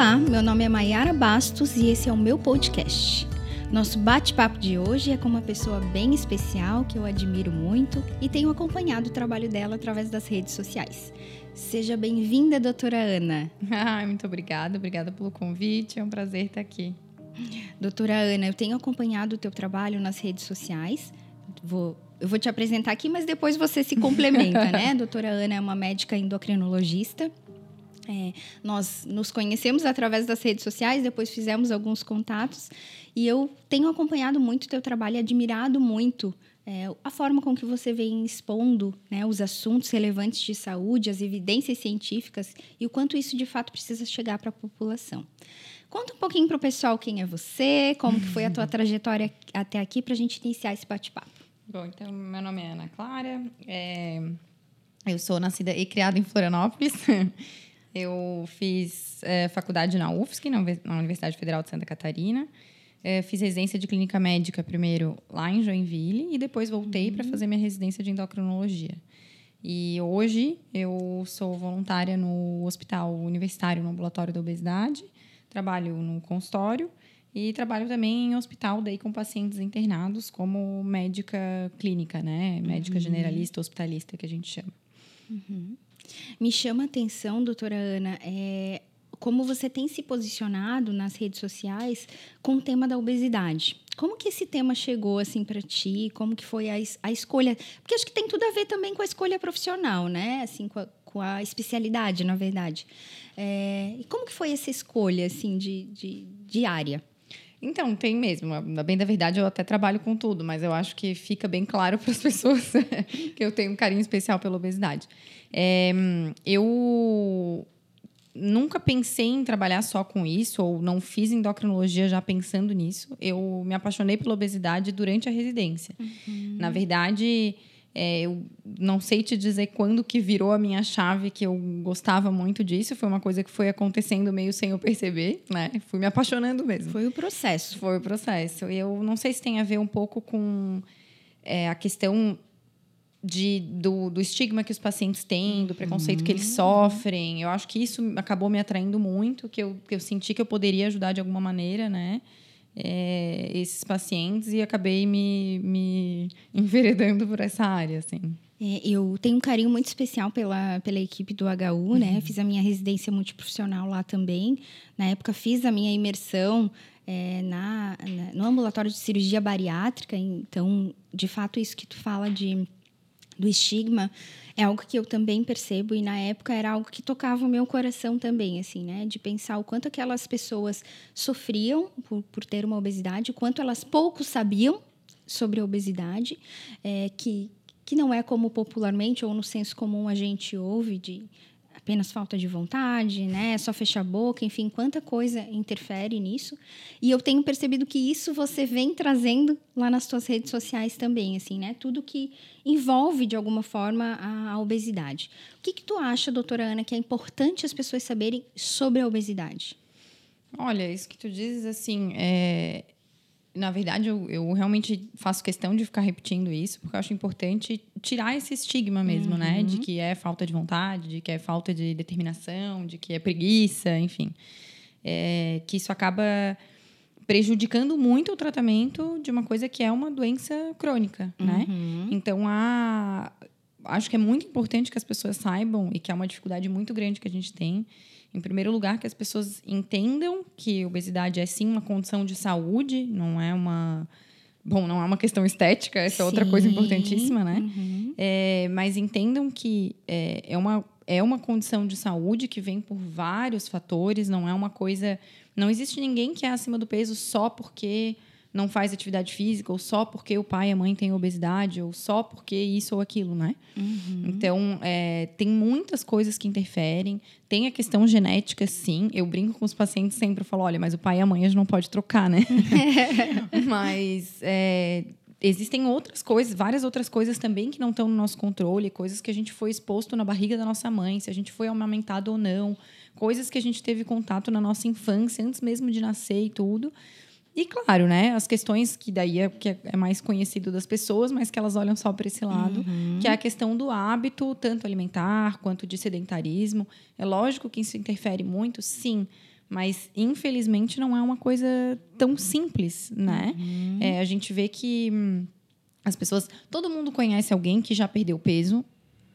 Olá, meu nome é Maiara Bastos e esse é o meu podcast. Nosso bate-papo de hoje é com uma pessoa bem especial que eu admiro muito e tenho acompanhado o trabalho dela através das redes sociais. Seja bem-vinda, doutora Ana. Ai, muito obrigada, obrigada pelo convite, é um prazer estar aqui. Doutora Ana, eu tenho acompanhado o teu trabalho nas redes sociais. Vou, eu vou te apresentar aqui, mas depois você se complementa, né? doutora Ana é uma médica endocrinologista é, nós nos conhecemos através das redes sociais, depois fizemos alguns contatos e eu tenho acompanhado muito o teu trabalho, admirado muito é, a forma com que você vem expondo né, os assuntos relevantes de saúde, as evidências científicas e o quanto isso de fato precisa chegar para a população. Conta um pouquinho para o pessoal quem é você, como que foi a tua trajetória até aqui para a gente iniciar esse bate-papo. Bom, então meu nome é Ana Clara, é... eu sou nascida e criada em Florianópolis. Eu fiz é, faculdade na UFSC, na Universidade Federal de Santa Catarina. É, fiz residência de clínica médica primeiro lá em Joinville e depois voltei uhum. para fazer minha residência de endocrinologia. E hoje eu sou voluntária no Hospital Universitário no Ambulatório da Obesidade, trabalho no consultório e trabalho também em hospital daí com pacientes internados como médica clínica, né? Médica uhum. generalista, hospitalista que a gente chama. Uhum. Me chama a atenção, doutora Ana, é, como você tem se posicionado nas redes sociais com o tema da obesidade. Como que esse tema chegou assim para ti? Como que foi a, a, escolha? Porque acho que tem tudo a ver também com a escolha profissional, né? Assim, com a, com a especialidade, na verdade. É, e como que foi essa escolha assim de, de, de área? Então, tem mesmo. Na bem da verdade, eu até trabalho com tudo, mas eu acho que fica bem claro para as pessoas que eu tenho um carinho especial pela obesidade. É, eu nunca pensei em trabalhar só com isso, ou não fiz endocrinologia já pensando nisso. Eu me apaixonei pela obesidade durante a residência. Uhum. Na verdade, é, eu não sei te dizer quando que virou a minha chave que eu gostava muito disso. Foi uma coisa que foi acontecendo meio sem eu perceber, né? Fui me apaixonando mesmo. Foi o processo. Foi o processo. Eu não sei se tem a ver um pouco com é, a questão de, do, do, estigma que os pacientes têm, do preconceito uhum. que eles uhum. sofrem. Eu acho que isso acabou me atraindo muito, que eu, que eu senti que eu poderia ajudar de alguma maneira, né? É, esses pacientes e acabei me, me enveredando por essa área, assim. É, eu tenho um carinho muito especial pela, pela equipe do HU, uhum. né? Fiz a minha residência multiprofissional lá também. Na época, fiz a minha imersão é, na, na, no ambulatório de cirurgia bariátrica. Então, de fato, isso que tu fala de do estigma é algo que eu também percebo e na época era algo que tocava o meu coração também, assim, né? De pensar o quanto aquelas pessoas sofriam por, por ter uma obesidade, o quanto elas pouco sabiam sobre a obesidade, é, que, que não é como popularmente ou no senso comum a gente ouve de apenas falta de vontade, né? Só fechar a boca, enfim, quanta coisa interfere nisso. E eu tenho percebido que isso você vem trazendo lá nas suas redes sociais também, assim, né? Tudo que envolve de alguma forma a, a obesidade. O que, que tu acha, doutora Ana, que é importante as pessoas saberem sobre a obesidade? Olha, isso que tu dizes, assim, é, na verdade, eu, eu, realmente faço questão de ficar repetindo isso, porque eu acho importante tirar esse estigma mesmo, uhum. né? De uhum. que é falta de vontade, de que é falta de determinação, de que é preguiça, enfim. É, que isso acaba prejudicando muito o tratamento de uma coisa que é uma doença crônica, né? uhum. né? Então, a, acho que é muito importante que as pessoas saibam, e que é uma dificuldade muito grande que a gente tem, em primeiro lugar, que as pessoas entendam que obesidade é sim uma condição de saúde, não é uma. Bom, não é uma questão estética, essa é outra coisa importantíssima, né? Uhum. É, mas entendam que é, é, uma, é uma condição de saúde que vem por vários fatores, não é uma coisa. Não existe ninguém que é acima do peso só porque não faz atividade física, ou só porque o pai e a mãe têm obesidade, ou só porque isso ou aquilo, né? Uhum. Então, é, tem muitas coisas que interferem. Tem a questão genética, sim. Eu brinco com os pacientes sempre, eu falo, olha, mas o pai e a mãe a gente não pode trocar, né? mas é, existem outras coisas, várias outras coisas também que não estão no nosso controle, coisas que a gente foi exposto na barriga da nossa mãe, se a gente foi amamentado ou não, coisas que a gente teve contato na nossa infância, antes mesmo de nascer e tudo e claro, né, as questões que daí é, que é mais conhecido das pessoas, mas que elas olham só para esse lado, uhum. que é a questão do hábito, tanto alimentar quanto de sedentarismo. É lógico que isso interfere muito, sim, Mas, infelizmente, não é uma coisa tão simples, né? Uhum. É, a gente vê que hum, as pessoas. Todo mundo conhece alguém que já perdeu peso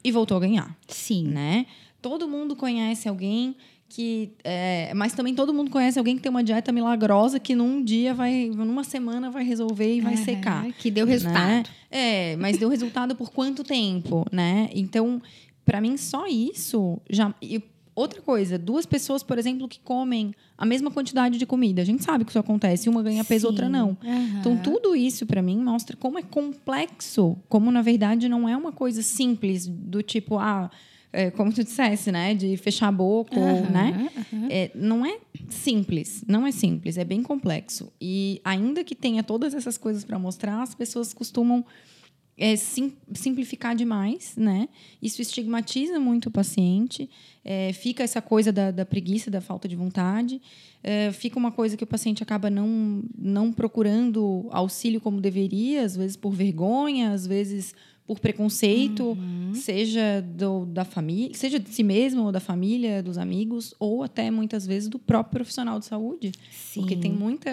e voltou a ganhar. Sim. Né? Todo mundo conhece alguém que. É, mas também todo mundo conhece alguém que tem uma dieta milagrosa que num dia vai. numa semana vai resolver e vai uhum, secar. Que deu resultado. Né? É, mas deu resultado por quanto tempo, né? Então, para mim, só isso já. E outra coisa, duas pessoas, por exemplo, que comem a mesma quantidade de comida. A gente sabe que isso acontece, uma ganha peso, Sim. outra não. Uhum. Então, tudo isso, para mim, mostra como é complexo, como, na verdade, não é uma coisa simples, do tipo, ah é, como tu dissesse, né? De fechar a boca, uhum, né? Uhum. É, não é simples, não é simples, é bem complexo. E ainda que tenha todas essas coisas para mostrar, as pessoas costumam é, sim, simplificar demais, né? Isso estigmatiza muito o paciente, é, fica essa coisa da, da, preguiça, da falta de vontade, é, fica uma coisa que o paciente acaba não, não procurando auxílio como deveria, às vezes por vergonha, às vezes por preconceito, uhum. seja do, da família, seja de si mesmo ou da família, dos amigos, ou até muitas vezes do próprio profissional de saúde. Sim. Porque tem muita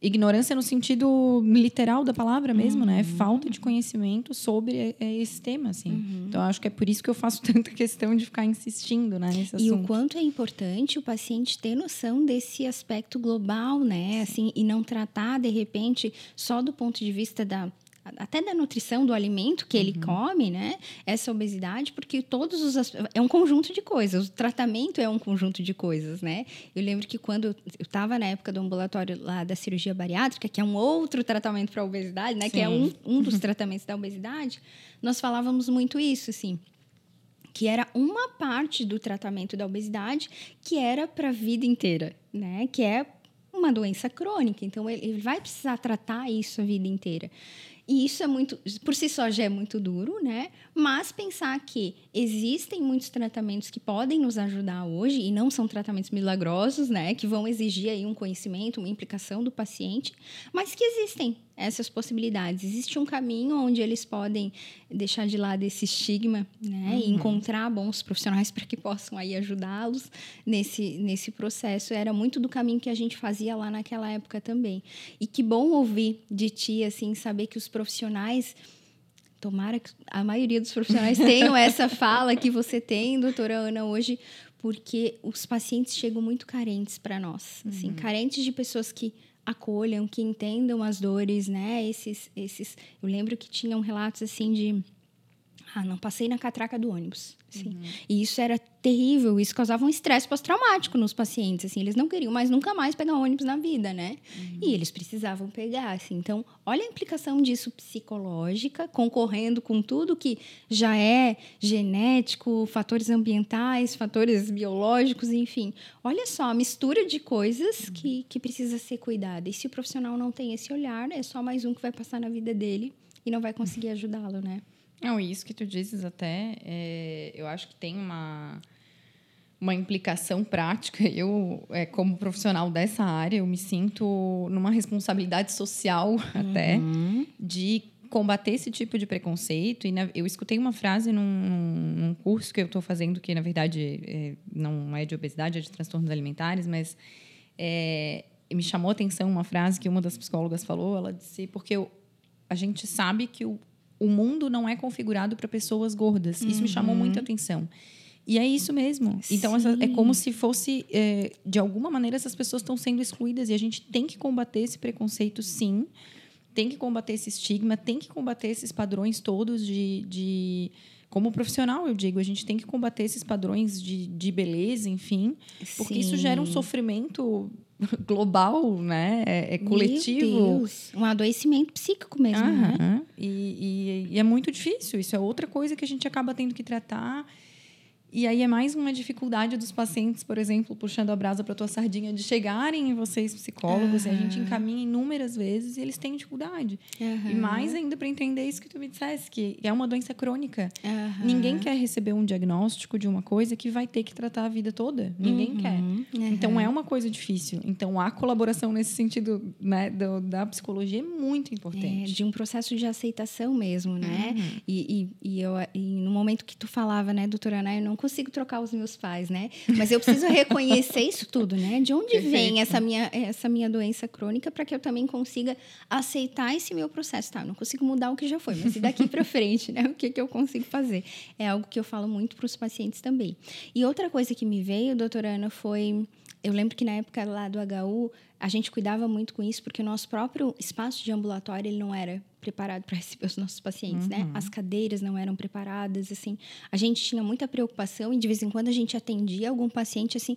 ignorância no sentido literal da palavra mesmo, uhum. né? Falta de conhecimento sobre é, esse tema, assim. Uhum. Então, acho que é por isso que eu faço tanta questão de ficar insistindo, né, nesse assunto. E o quanto é importante o paciente ter noção desse aspecto global, né? Assim, e não tratar, de repente, só do ponto de vista da até da nutrição do alimento que ele uhum. come, né? Essa obesidade, porque todos os é um conjunto de coisas. O tratamento é um conjunto de coisas, né? Eu lembro que quando eu estava na época do ambulatório lá da cirurgia bariátrica, que é um outro tratamento para a obesidade, né? Sim. Que é um, um dos tratamentos da obesidade, nós falávamos muito isso, assim que era uma parte do tratamento da obesidade que era para a vida inteira, né? Que é uma doença crônica, então ele vai precisar tratar isso a vida inteira. E isso é muito, por si só já é muito duro, né? Mas pensar que existem muitos tratamentos que podem nos ajudar hoje e não são tratamentos milagrosos, né? Que vão exigir aí um conhecimento, uma implicação do paciente, mas que existem essas possibilidades. Existe um caminho onde eles podem deixar de lado esse estigma, né, uhum. e encontrar bons profissionais para que possam aí ajudá-los nesse nesse processo. Era muito do caminho que a gente fazia lá naquela época também. E que bom ouvir de ti assim, saber que os profissionais Tomara que a maioria dos profissionais tenham essa fala que você tem, doutora Ana, hoje, porque os pacientes chegam muito carentes para nós, assim, uhum. carentes de pessoas que acolham, que entendam as dores, né? Esses, esses, eu lembro que tinham relatos assim de ah, não passei na catraca do ônibus. Assim. Uhum. E isso era terrível, isso causava um estresse pós-traumático nos pacientes, assim, eles não queriam mais nunca mais pegar ônibus na vida, né? Uhum. E eles precisavam pegar, assim. Então, olha a implicação disso psicológica, concorrendo com tudo que já é genético, fatores ambientais, fatores biológicos, enfim. Olha só a mistura de coisas uhum. que, que precisa ser cuidada. E se o profissional não tem esse olhar, é só mais um que vai passar na vida dele e não vai conseguir ajudá-lo, né? Não, isso que tu dizes até, é, eu acho que tem uma, uma implicação prática. Eu, é, como profissional dessa área, eu me sinto numa responsabilidade social uhum. até de combater esse tipo de preconceito. E na, eu escutei uma frase num, num curso que eu estou fazendo, que na verdade é, não é de obesidade, é de transtornos alimentares, mas é, me chamou a atenção uma frase que uma das psicólogas falou. Ela disse: porque eu, a gente sabe que o o mundo não é configurado para pessoas gordas. Isso me chamou muita uhum. atenção. E é isso mesmo. Então, essa, é como se fosse, é, de alguma maneira, essas pessoas estão sendo excluídas e a gente tem que combater esse preconceito, sim. Tem que combater esse estigma, tem que combater esses padrões todos de. de como profissional, eu digo, a gente tem que combater esses padrões de, de beleza, enfim, porque sim. isso gera um sofrimento global, né? É, é coletivo. Meu Deus. Um adoecimento psíquico mesmo, Aham. né? E, e, e, é muito difícil. Isso é outra coisa que a gente acaba tendo que tratar. E aí é mais uma dificuldade dos pacientes, por exemplo, puxando a brasa para tua sardinha, de chegarem em vocês psicólogos, uhum. e a gente encaminha inúmeras vezes e eles têm dificuldade. Uhum. E mais ainda para entender isso que tu me disseste, que é uma doença crônica. Uhum. Ninguém quer receber um diagnóstico de uma coisa que vai ter que tratar a vida toda. Ninguém quer. Então é uma coisa difícil. Então a colaboração nesse sentido né, do, da psicologia é muito importante. É, de um processo de aceitação mesmo, né? E, e, e, eu, e no momento momento que tu falava, né, doutora Ana, eu não consigo trocar os meus pais, né? Mas eu preciso reconhecer isso tudo, né? De onde Perfeito. vem essa minha, essa minha doença crônica para que eu também consiga aceitar esse meu processo. Tá, eu não consigo mudar o que já foi, mas e daqui para frente, né? O que, que eu consigo fazer? É algo que eu falo muito para os pacientes também. E outra coisa que me veio, doutora Ana, foi eu lembro que na época lá do HU, a gente cuidava muito com isso, porque o nosso próprio espaço de ambulatório ele não era preparado para receber os nossos pacientes, né? uhum. né? As cadeiras não eram preparadas, assim. A gente tinha muita preocupação e de vez em quando a gente atendia algum paciente, assim,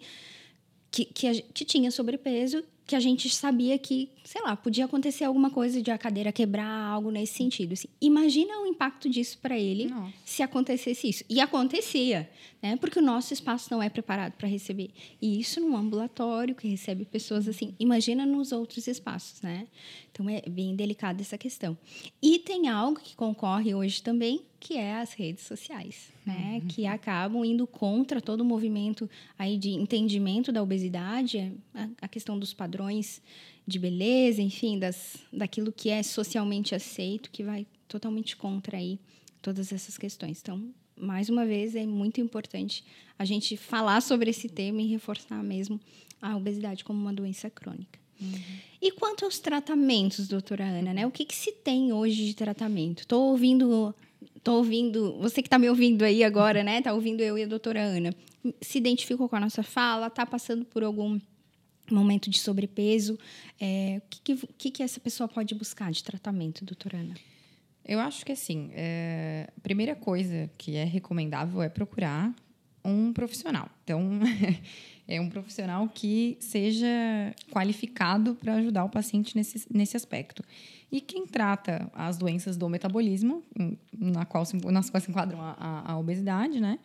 que, que, que tinha sobrepeso que a gente sabia que, sei lá, podia acontecer alguma coisa de a cadeira quebrar, algo nesse sentido. Assim, imagina o impacto disso para ele Nossa. se acontecesse isso. E acontecia, né? Porque o nosso espaço não é preparado para receber. E isso num ambulatório que recebe pessoas assim. Imagina nos outros espaços, né? Então é bem delicada essa questão. E tem algo que concorre hoje também, que é as redes sociais, né? Uhum. Que acabam indo contra todo o movimento aí de entendimento da obesidade, a, a questão dos padrões de beleza, enfim, das, daquilo que é socialmente aceito, que vai totalmente contra aí todas essas questões. Então, mais uma vez, é muito importante a gente falar sobre esse tema e reforçar mesmo a obesidade como uma doença crônica. Uhum. E quanto aos tratamentos, doutora Ana, né? O que, que se tem hoje de tratamento? Estou ouvindo tô ouvindo, você que está me ouvindo aí agora, né? Tá ouvindo eu e a doutora Ana. Se identificou com a nossa fala, tá passando por algum momento de sobrepeso. É, o que, que, que essa pessoa pode buscar de tratamento, doutora Ana? Eu acho que assim, é, a primeira coisa que é recomendável é procurar um profissional. Então, é um profissional que seja qualificado para ajudar o paciente nesse, nesse aspecto. E quem trata as doenças do metabolismo, na qual se, nas quais se enquadram a, a, obesidade, né?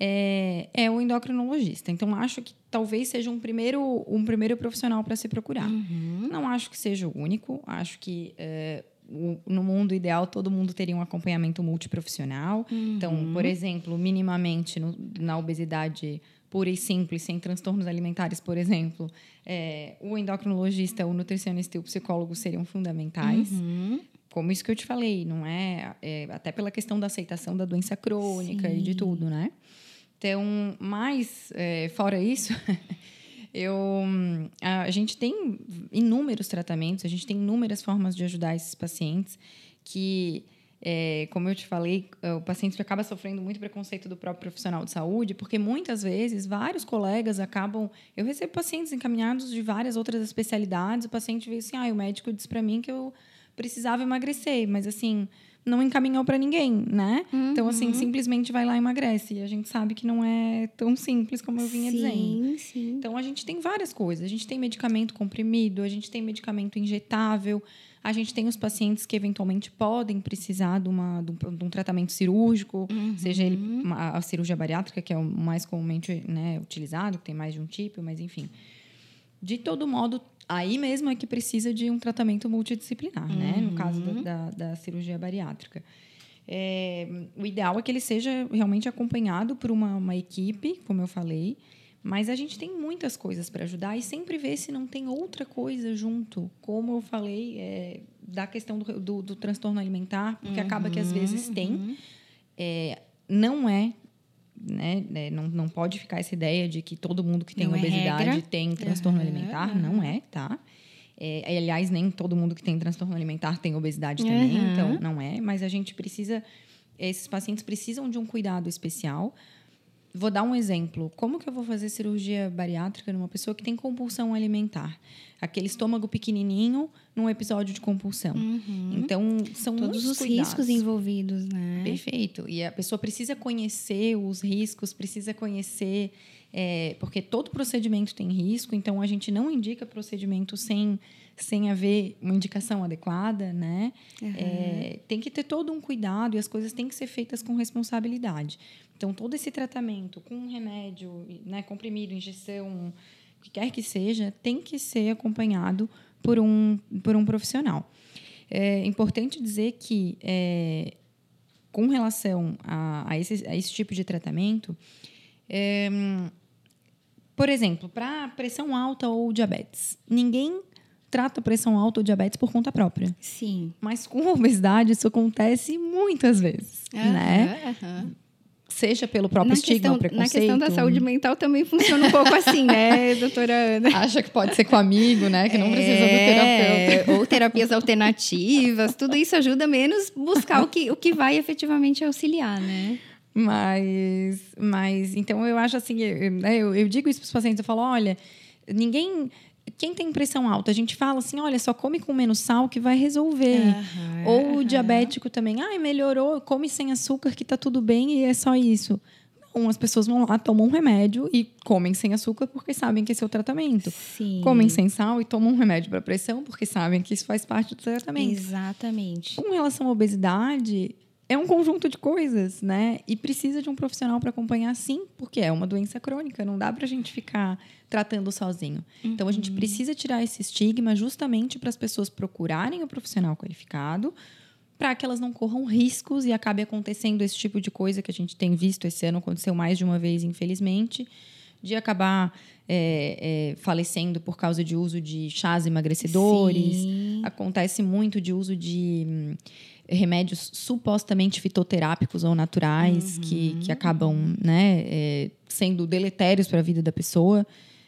É, é, o endocrinologista. Então, acho que talvez seja um primeiro, um primeiro profissional para se procurar. Uhum. Não acho que seja o único. Acho que é, no mundo ideal todo mundo teria um acompanhamento multiprofissional. Uhum. Então, por exemplo, minimamente no, na obesidade pura e simples, sem transtornos alimentares, por exemplo, é, o endocrinologista, o nutricionista e o psicólogo seriam fundamentais. Uhum. Como isso que eu te falei, não é, é até pela questão da aceitação da doença crônica Sim. e de tudo, né? Então, mas é, fora isso, eu a gente tem inúmeros tratamentos, a gente tem inúmeras formas de ajudar esses pacientes que é, como eu te falei, o paciente acaba sofrendo muito preconceito do próprio profissional de saúde, porque muitas vezes vários colegas acabam. Eu recebo pacientes encaminhados de várias outras especialidades. O paciente veio assim: ah, o médico disse para mim que eu precisava emagrecer, mas assim, não encaminhou para ninguém, né? Uhum. Então, assim, uhum. simplesmente vai lá e emagrece. E a gente sabe que não é tão simples como eu vinha sim, dizendo. Sim. Então, a gente tem várias coisas. A gente tem medicamento comprimido, a gente tem medicamento injetável. A gente tem os pacientes que eventualmente podem precisar de, uma, de, um, de um tratamento cirúrgico, uhum. seja ele uma, a cirurgia bariátrica, que é o mais comumente né, utilizado, que tem mais de um tipo, mas enfim. De todo modo, aí mesmo é que precisa de um tratamento multidisciplinar, uhum. né? No caso da, uhum. da, da cirurgia bariátrica. É, o ideal é que ele seja realmente acompanhado por uma, uma equipe, como eu falei, mas a gente tem muitas coisas para ajudar e sempre ver se não tem outra coisa junto. Como eu falei, é, da questão do, do, do, transtorno alimentar, porque uhum, acaba que às vezes tem. Uhum. É, não é. Né, né, não, não pode ficar essa ideia de que todo mundo que tem não é obesidade é tem transtorno uhum, alimentar. Não é, tá? É, aliás, nem todo mundo que tem transtorno alimentar tem obesidade também, então não é. Mas a gente precisa. Esses pacientes precisam de um cuidado especial Vou dar um exemplo. Como que eu vou fazer cirurgia bariátrica numa pessoa que tem compulsão alimentar? Aquele estômago pequenininho num episódio de compulsão. Uhum. Então, são todos os cuidados. riscos envolvidos, né? Perfeito. E a pessoa precisa conhecer os riscos, precisa conhecer é, porque todo procedimento tem risco, então a gente não indica procedimento sem, sem haver uma indicação adequada, né? Uhum. É, tem que ter todo um cuidado e as coisas têm que ser feitas com responsabilidade. Então, todo esse tratamento com remédio, né, comprimido, injeção, o que quer que seja, tem que ser acompanhado por um, por um profissional. É importante dizer que, é, com relação a, a, esse, a esse tipo de tratamento, é, por exemplo, para pressão alta ou diabetes, ninguém trata pressão alta ou diabetes por conta própria. Sim. Mas com obesidade isso acontece muitas vezes, uhum, né? Uhum seja pelo próprio na estigma, questão, preconceito. Na questão da saúde mental também funciona um pouco assim, né, doutora Ana? Acha que pode ser com amigo, né? Que não precisa do É, terapeuta. Ou terapias alternativas, tudo isso ajuda menos buscar o que, o que vai efetivamente auxiliar, né? Mas, mas, então eu acho assim, eu, né, eu, eu digo isso para os pacientes, eu falo, olha, ninguém. Quem tem pressão alta, a gente fala assim, olha, só come com menos sal que vai resolver. Ou o diabético também, ai, melhorou, come sem açúcar que tá tudo bem e é só isso. Não, as pessoas vão lá, tomam um remédio e comem sem açúcar porque sabem que esse é o tratamento. Sim. Comem sem sal e tomam um remédio para pressão porque sabem que isso faz parte do tratamento. Exatamente. Com relação à obesidade, é um conjunto de coisas, né? E precisa de um profissional para acompanhar, sim, porque é uma doença crônica, não dá para a gente ficar tratando sozinho. Então a gente precisa tirar esse estigma justamente para as pessoas procurarem o profissional qualificado, para que elas não corram riscos e acabe acontecendo esse tipo de coisa que a gente tem visto esse ano aconteceu mais de uma vez, infelizmente, de acabar é, é, falecendo por causa de uso de chás emagrecedores. Sim. Acontece muito de uso de hum, remédios supostamente fitoterápicos ou naturais que, que acabam né, é, sendo deletérios para a vida da pessoa.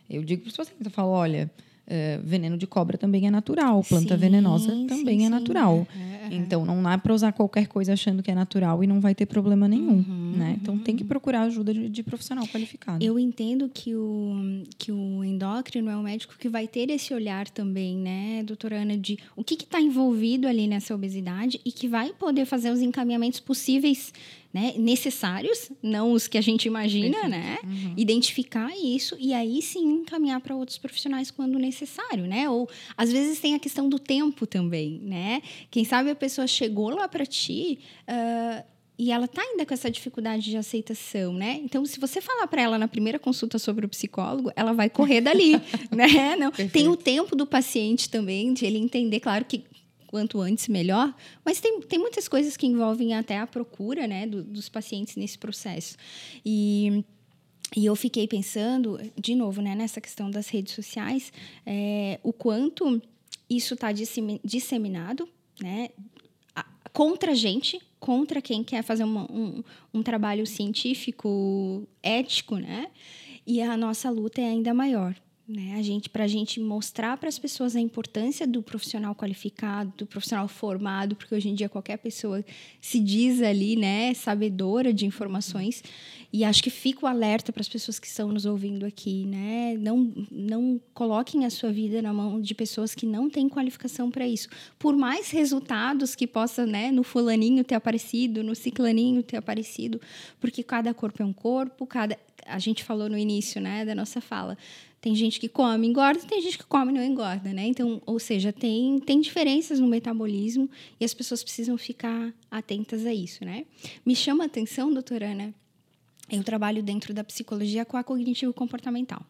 Eu digo para os pacientes, eu falo, olha, é, veneno de cobra também é natural, planta Sim, venenosa sim, também sim. é natural. Aham, Então não dá para usar qualquer coisa achando que é natural e não vai ter problema nenhum, Uhum, né? Então tem que procurar ajuda de, de profissional qualificado. Eu entendo que o, que o endócrino é um médico que vai ter esse olhar também, né, doutora Ana, de o que está envolvido ali nessa obesidade e que vai poder fazer os encaminhamentos possíveis, né, necessários, não os que a gente imagina, né? Identificar isso e aí sim encaminhar para outros profissionais quando necessário, né? Ou às vezes tem a questão do tempo também, né? Quem sabe a pessoa chegou lá para ti. ah, e ela tá ainda com essa dificuldade de aceitação, né? Então, se você falar para ela na primeira consulta sobre o psicólogo, ela vai correr dali, né? Não, tem o tempo do paciente também, de ele entender, claro que quanto antes melhor, mas tem, tem muitas coisas que envolvem até a procura, né, do- dos pacientes nesse processo. E e eu fiquei pensando, de novo, né, nessa questão das redes sociais, é, o quanto isso está disseminado, né, contra a gente, contra quem quer fazer uma- um, um trabalho científico, ético, né? E a nossa luta é ainda maior. Né? A gente, para a gente mostrar para as pessoas a importância do profissional qualificado, do profissional formado, porque hoje em dia qualquer pessoa se diz ali, né, sabedora de informações. E acho que fica o alerta para as pessoas que estão nos ouvindo aqui, né? Não, não coloquem a sua vida na mão de pessoas que não têm qualificação para isso. Por mais resultados que possa, né, no fulaninho ter aparecido, no ciclaninho ter aparecido, porque cada corpo é um corpo, cada a gente falou no início, né, da nossa fala. Tem gente que come engorda, tem gente que come e não engorda, né? Então, ou seja, tem, tem diferenças no metabolismo e as pessoas precisam ficar atentas a isso, né? Me chama a atenção, doutora Ana, eu trabalho dentro da psicologia com a cognitivo comportamental.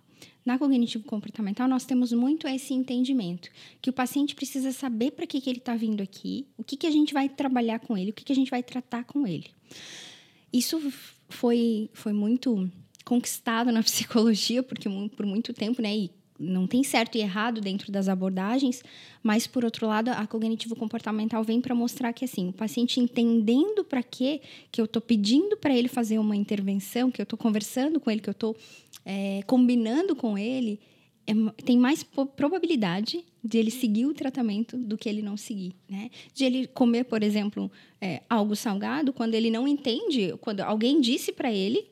Na cognitivo comportamental, nós temos muito esse entendimento, que o paciente precisa saber para que, que ele está vindo aqui, o que, que a gente vai trabalhar com ele, o que, que a gente vai tratar com ele. Isso foi, foi muito conquistado na psicologia, porque por muito tempo, né? E não tem certo e errado dentro das abordagens, mas por outro lado, a cognitivo comportamental vem para mostrar que assim, o paciente entendendo para que que eu estou pedindo para ele fazer uma intervenção, que eu estou conversando com ele, que eu estou é, combinando com ele, é tem mais probabilidade de ele seguir o tratamento do que ele não seguir, né? De ele comer, por exemplo, é, algo salgado quando ele não entende, quando alguém disse para ele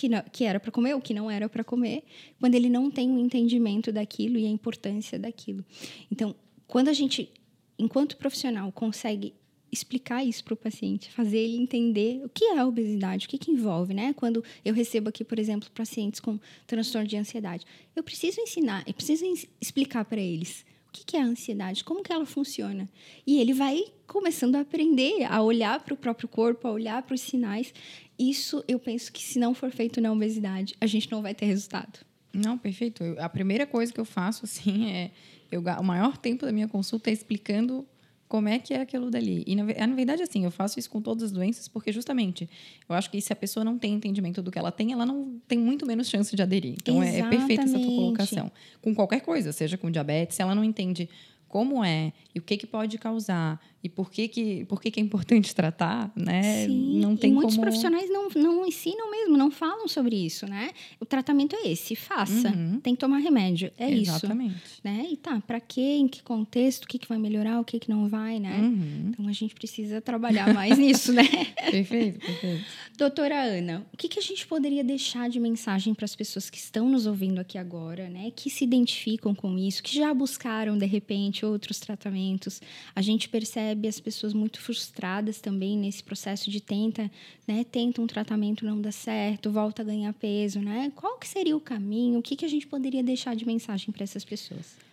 que, não- que era para comer ou que não era para comer, quando ele não tem o entendimento daquilo e a importância daquilo. Então, quando a gente, enquanto profissional, consegue explicar isso para o paciente, fazer ele entender o que é a obesidade, o que, que envolve, né? Quando eu recebo aqui, por exemplo, pacientes com transtorno de ansiedade, eu preciso ensinar, eu preciso explicar para eles o que, é a ansiedade, como que ela funciona. E ele vai começando a aprender a olhar para o próprio corpo, a olhar para os sinais. Isso, eu penso que se não for feito na obesidade, a gente não vai ter resultado. Não, perfeito. Eu- a primeira coisa que eu faço, assim, é... Eu, o maior tempo da minha consulta é explicando como é que é aquilo dali. E, na, ve- na verdade, assim, eu faço isso com todas as doenças, porque, justamente, eu acho que se a pessoa não tem entendimento do que ela tem, ela não tem muito menos chance de aderir. Então, é, é perfeita essa tua colocação. Com qualquer coisa, seja com diabetes, se ela não entende como é e o que, que pode causar e por que, que, por que, que é importante tratar, né? Sim, não tem e muitos como... profissionais não, não ensinam mesmo, não falam sobre isso, né? O tratamento é esse, faça. Uhum. Tem que tomar remédio, é Exatamente. isso. Né? E tá, para quê, em que contexto, o que, que vai melhorar, o que, que não vai, né? Uhum. Então a gente precisa trabalhar mais nisso, né? Perfeito, perfeito. Doutora Ana, o que, que a gente poderia deixar de mensagem para as pessoas que estão nos ouvindo aqui agora, né? Que se identificam com isso, que já buscaram, de repente, outros tratamentos. A gente percebe as pessoas muito frustradas também nesse processo de tenta, né? Tenta um tratamento, não dá certo, volta a ganhar peso, né? Qual que seria o caminho? O que, que a gente poderia deixar de mensagem para essas pessoas?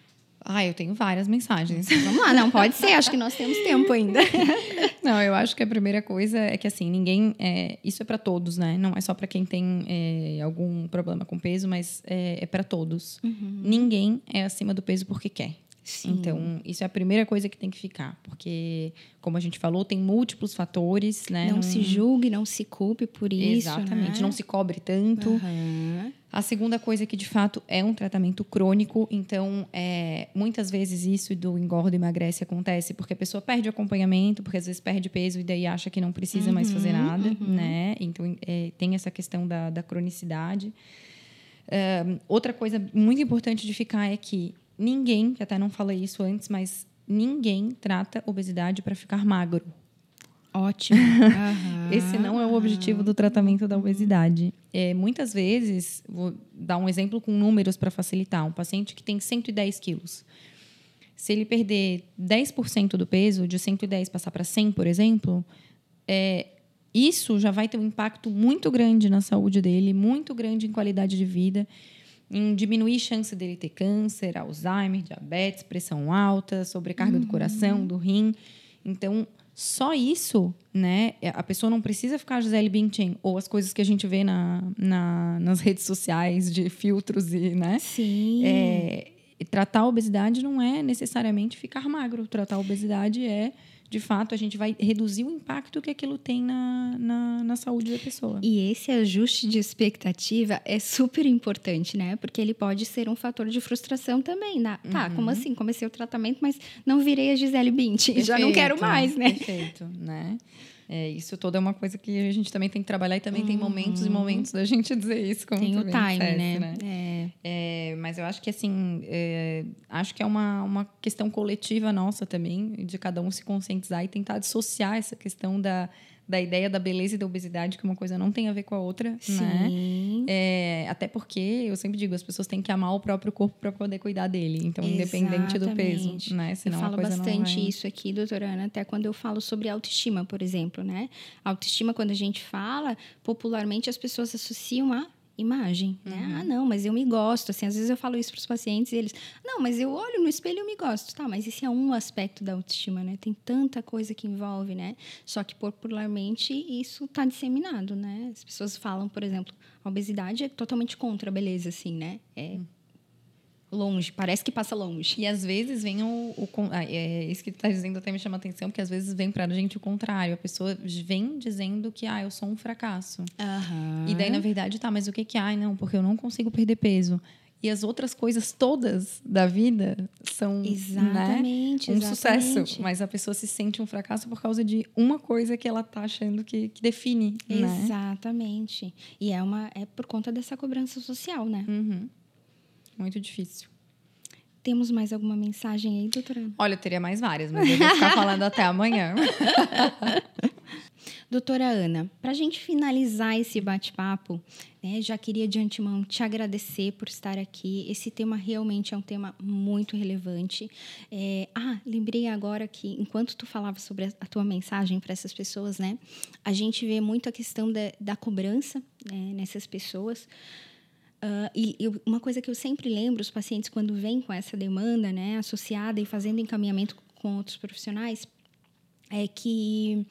Ah, eu tenho várias mensagens. Vamos lá, não pode ser, acho que nós temos tempo ainda. Não, eu acho que a primeira coisa é que assim, ninguém. É, isso é para todos, né? Não é só para quem tem é, algum problema com peso, mas é, é para todos. Uhum. Ninguém é acima do peso porque quer. Sim. Então, isso é a primeira coisa que tem que ficar. Porque, como a gente falou, tem múltiplos fatores, né? Não se julgue, não se culpe por isso. Exatamente. né? Não se cobre tanto. Aham. A segunda coisa é que, de fato, é um tratamento crônico. Então, é, muitas vezes isso do engorda e emagrece acontece porque a pessoa perde o acompanhamento, porque às vezes perde peso e daí acha que não precisa mais fazer Uhum, nada, uhum. né? Então, é, tem essa questão da, da cronicidade. Outra coisa muito importante de ficar é que ninguém, até não falei isso antes, mas ninguém trata obesidade para ficar magro. Ótimo. Aham. Esse não é o objetivo do tratamento da obesidade. É, muitas vezes, vou dar um exemplo com números para facilitar. Um paciente que tem 110 quilos. Se ele perder 10% do peso, de 110 passar para 100, por exemplo, é, isso já vai ter um impacto muito grande na saúde dele, muito grande em qualidade de vida, em diminuir a chance dele ter câncer, Alzheimer, diabetes, pressão alta, sobrecarga do coração, do rim. Então, só isso, né? A pessoa não precisa ficar Gisele Bündchen ou as coisas que a gente vê na, na- nas redes sociais de filtros e, né? Sim. É, tratar a obesidade não é necessariamente ficar magro. Tratar a obesidade é, de fato, a gente vai reduzir o impacto que aquilo tem na, na, na saúde da pessoa. E esse ajuste de expectativa é super importante, né? Porque ele pode ser um fator de frustração também. né? Tá, como assim? Comecei o tratamento, mas não virei a Gisele Bündchen. Já não quero mais, né? Perfeito, né? É, isso tudo é uma coisa que a gente também tem que trabalhar e também tem momentos e momentos da gente dizer isso. Como Tem o time, dissesse, né? É. É, mas eu acho que assim, é, acho que é uma, uma questão coletiva nossa também, de cada um se conscientizar e tentar dissociar essa questão da, da ideia da beleza e da obesidade, que uma coisa não tem a ver com a outra, né? Sim. É, até porque eu sempre digo, as pessoas têm que amar o próprio corpo para poder cuidar dele. Então, independente do peso, Exatamente. né? Senão eu falo bastante vai... isso aqui, doutora Ana, até quando eu falo sobre autoestima, por exemplo, né? Autoestima, quando a gente fala, popularmente as pessoas associam a imagem, né? Uhum. Ah, não, mas eu me gosto, assim, às vezes eu falo isso para os pacientes e eles, não, mas eu olho no espelho e eu me gosto, tá? Mas esse é um aspecto da autoestima, né? Tem tanta coisa que envolve, né? Só que popularmente isso está disseminado, né? As pessoas falam, por exemplo, a obesidade é totalmente contra a beleza, assim, né? É longe, parece que passa longe. E às vezes vem o. o ah, é, isso que tu tá dizendo até me chama atenção, porque às vezes vem pra gente o contrário. A pessoa vem dizendo que, ah, eu sou um fracasso. Aham. E daí, na verdade, tá, mas o que que ai, não, porque eu não consigo perder peso. E as outras coisas todas da vida são né, Exatamente, um exatamente. sucesso. Mas a pessoa se sente um fracasso por causa de uma coisa que ela tá achando que, que define. Né? Exatamente. E é, uma, é por conta dessa cobrança social, né? Uhum. Muito difícil. Temos mais alguma mensagem aí, doutora? Olha, eu teria mais várias, mas eu vou ficar falando até amanhã. Doutora Ana, para a gente finalizar esse bate-papo, né, já queria de antemão te agradecer por estar aqui. Esse tema realmente é um tema muito relevante. É, ah, lembrei agora que enquanto tu falava sobre a, a tua mensagem para essas pessoas, né, a gente vê muito a questão da, da cobrança né, nessas pessoas. Ah, e, e uma coisa que eu sempre lembro os pacientes quando vêm com essa demanda, né, associada e fazendo encaminhamento com outros profissionais, é que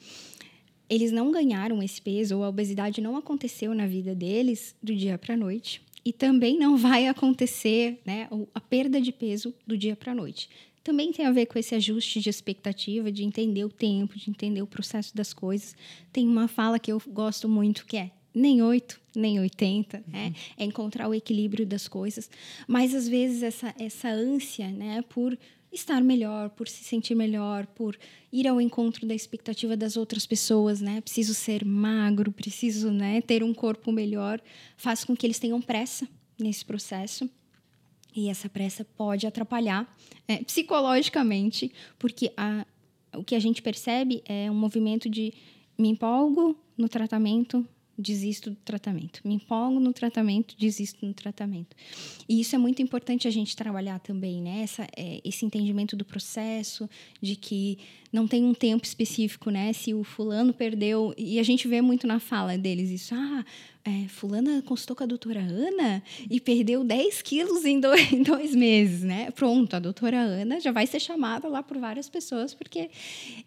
eles não ganharam esse peso ou a obesidade não aconteceu na vida deles do dia para a noite e também não vai acontecer, né, a perda de peso do dia para a noite. Também tem a ver com esse ajuste de expectativa, de entender o tempo, de entender o processo das coisas. Tem uma fala que eu gosto muito que é nem 8, nem 80, né? É encontrar o equilíbrio das coisas. Mas às vezes essa essa ânsia, né, por estar melhor, por se sentir melhor, por ir ao encontro da expectativa das outras pessoas, né? Preciso ser magro, preciso, né, ter um corpo melhor, faz com que eles tenham pressa nesse processo. E essa pressa pode atrapalhar é, psicologicamente, porque a, o que a gente percebe é um movimento de me empolgo no tratamento, desisto do tratamento. Me empolgo no tratamento, desisto no tratamento. E isso é muito importante a gente trabalhar também, né? Essa, é, esse entendimento do processo, de que não tem um tempo específico, né? Se o fulano perdeu. E a gente vê muito na fala deles isso. Ah, é, fulana consultou com a doutora Ana e perdeu 10 quilos em dois, em dois, meses, né? Pronto, a doutora Ana já vai ser chamada lá por várias pessoas, porque.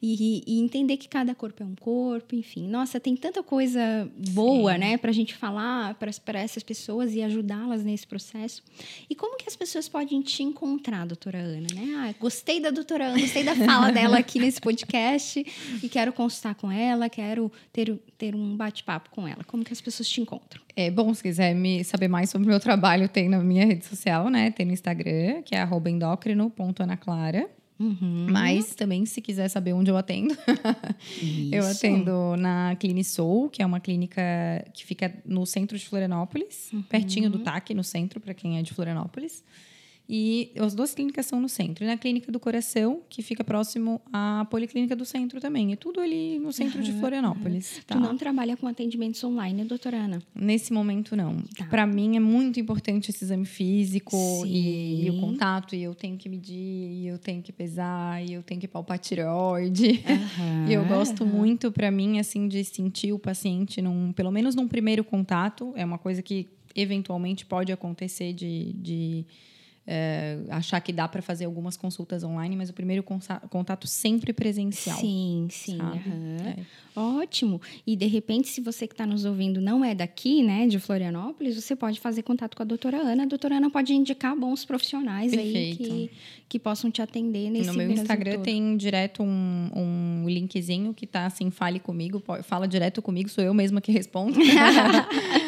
E, e entender que cada corpo é um corpo, enfim. Nossa, tem tanta coisa boa, Sim. né, pra gente falar para essas pessoas e ajudá-las nesse processo. E como que as pessoas podem te encontrar, doutora Ana, né? Ah, gostei da doutora Ana, gostei da fala dela aqui nesse podcast e quero consultar com ela, quero ter, ter um bate-papo com ela. Como que as pessoas te encontram? Encontro. É bom, se quiser me saber mais sobre o meu trabalho, tem na minha rede social, né? Tem no Instagram, que é endócrino.anaclara. Uhum. Mas também, se quiser saber onde eu atendo, eu atendo na Clinisoul, que é uma clínica que fica no centro de Florianópolis, uhum. pertinho do TAC, no centro, para quem é de Florianópolis. E as duas clínicas são no centro. E na Clínica do Coração, que fica próximo à Policlínica do Centro também. É tudo ali no centro uhum, de Florianópolis. Uhum. Tá? Tu não trabalha com atendimentos online, doutora Ana? Nesse momento, não. Tá. Para mim, é muito importante esse exame físico e, e, o contato. E eu tenho que medir, e eu tenho que pesar, e eu tenho que palpar tireoide. Uhum, e eu gosto muito, para mim, assim, de sentir o paciente, num, pelo menos num primeiro contato. É uma coisa que eventualmente pode acontecer de, de é, achar que dá para fazer algumas consultas online, mas o primeiro contato sempre presencial. Sim, sim. Uhum. É. Ótimo. E de repente, se você que está nos ouvindo não é daqui, né, de Florianópolis, você pode fazer contato com a doutora Ana. A doutora Ana pode indicar bons profissionais Perfeito. aí que, que possam te atender nesse No meu Instagram todo. tem direto um, um linkzinho que tá assim, fale comigo, fala direto comigo, sou eu mesma que respondo.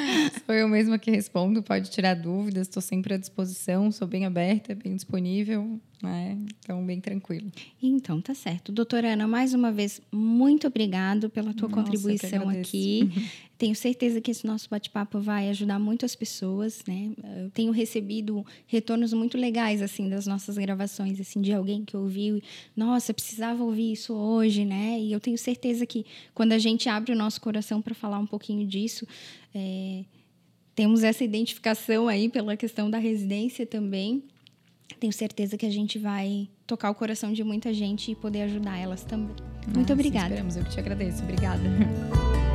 sou eu mesma que respondo, pode tirar dúvidas, estou sempre à disposição, sou bem aberta, bem disponível, né? Então, bem tranquilo. Então, tá certo. Doutora Ana, mais uma vez, muito obrigado pela tua Nossa, contribuição aqui. Tenho certeza que esse nosso bate-papo vai ajudar muito as pessoas, né? Eu tenho recebido retornos muito legais, assim, das nossas gravações, assim, de alguém que ouviu e, nossa, precisava ouvir isso hoje, né? E eu tenho certeza que quando a gente abre o nosso coração para falar um pouquinho disso, é, temos essa identificação aí pela questão da residência também. Tenho certeza que a gente vai tocar o coração de muita gente e poder ajudar elas também. Muito obrigada. Esperamos, eu que te agradeço. Obrigada.